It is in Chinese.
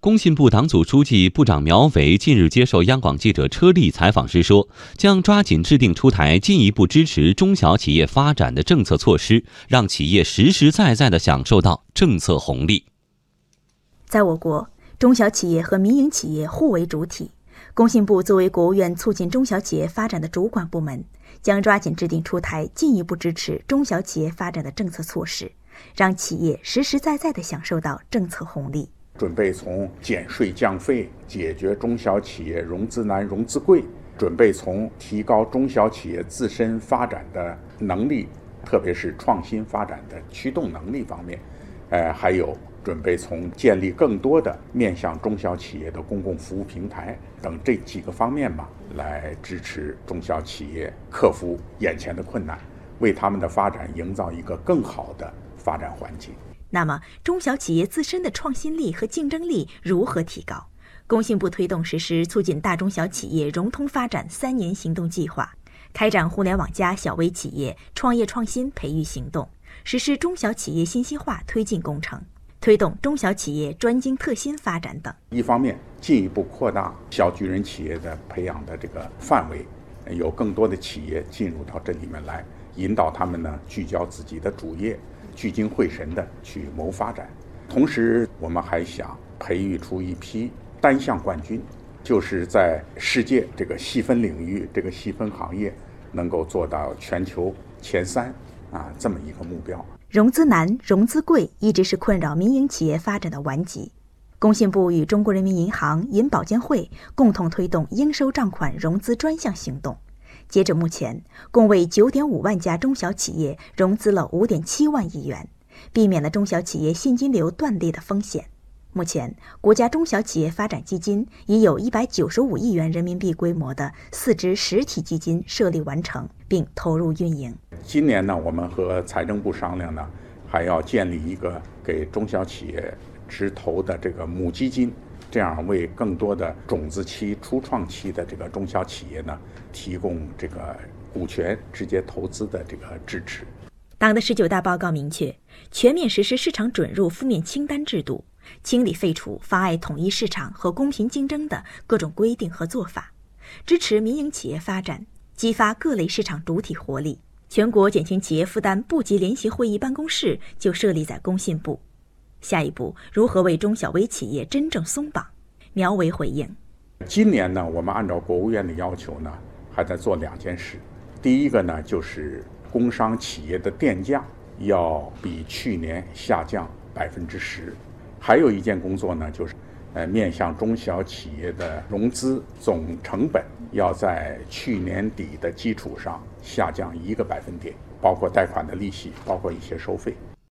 工信部党组书记、部长苗圩近日接受央广记者车丽采访时说，将抓紧制定出台进一步支持中小企业发展的政策措施，让企业实实在在地享受到政策红利。在我国，中小企业和民营企业互为主体，工信部作为国务院促进中小企业发展的主管部门，将抓紧制定出台进一步支持中小企业发展的政策措施，让企业实实在在地享受到政策红利。准备从减税降费解决中小企业融资难、融资贵；准备从提高中小企业自身发展的能力，特别是创新发展的驱动能力方面，呃，还有准备从建立更多的面向中小企业的公共服务平台等这几个方面吧，来支持中小企业克服眼前的困难，为他们的发展营造一个更好的发展环境。那么，中小企业自身的创新力和竞争力如何提高？工信部推动实施促进大中小企业融通发展三年行动计划，开展“互联网加”小微企业创业创新培育行动，实施中小企业信息化推进工程，推动中小企业专精特新发展等。一方面，进一步扩大小巨人企业的培养的这个范围，有更多的企业进入到这里面来，引导他们呢聚焦自己的主业。聚精会神地去谋发展，同时我们还想培育出一批单项冠军，就是在世界这个细分领域、这个细分行业能够做到全球前三啊这么一个目标。融资难、融资贵一直是困扰民营企业发展的顽疾。工信部与中国人民银行、银保监会共同推动应收账款融资专项行动。截至目前，共为九点五万家中小企业融资了五点七万亿元，避免了中小企业现金流断裂的风险。目前，国家中小企业发展基金已有一百九十五亿元人民币规模的四支实体基金设立完成，并投入运营。今年呢，我们和财政部商量呢，还要建立一个给中小企业直投的这个母基金。这样为更多的种子期、初创期的这个中小企业呢，提供这个股权直接投资的这个支持。党的十九大报告明确，全面实施市场准入负面清单制度，清理废除妨碍统一市场和公平竞争的各种规定和做法，支持民营企业发展，激发各类市场主体活力。全国减轻企业负担部级联席会议办公室就设立在工信部。下一步如何为中小微企业真正松绑？苗圩回应：今年呢，我们按照国务院的要求呢，还在做两件事。第一个呢，就是工商企业的电价要比去年下降百分之十；还有一件工作呢，就是呃，面向中小企业的融资总成本要在去年底的基础上下降一个百分点，包括贷款的利息，包括一些收费。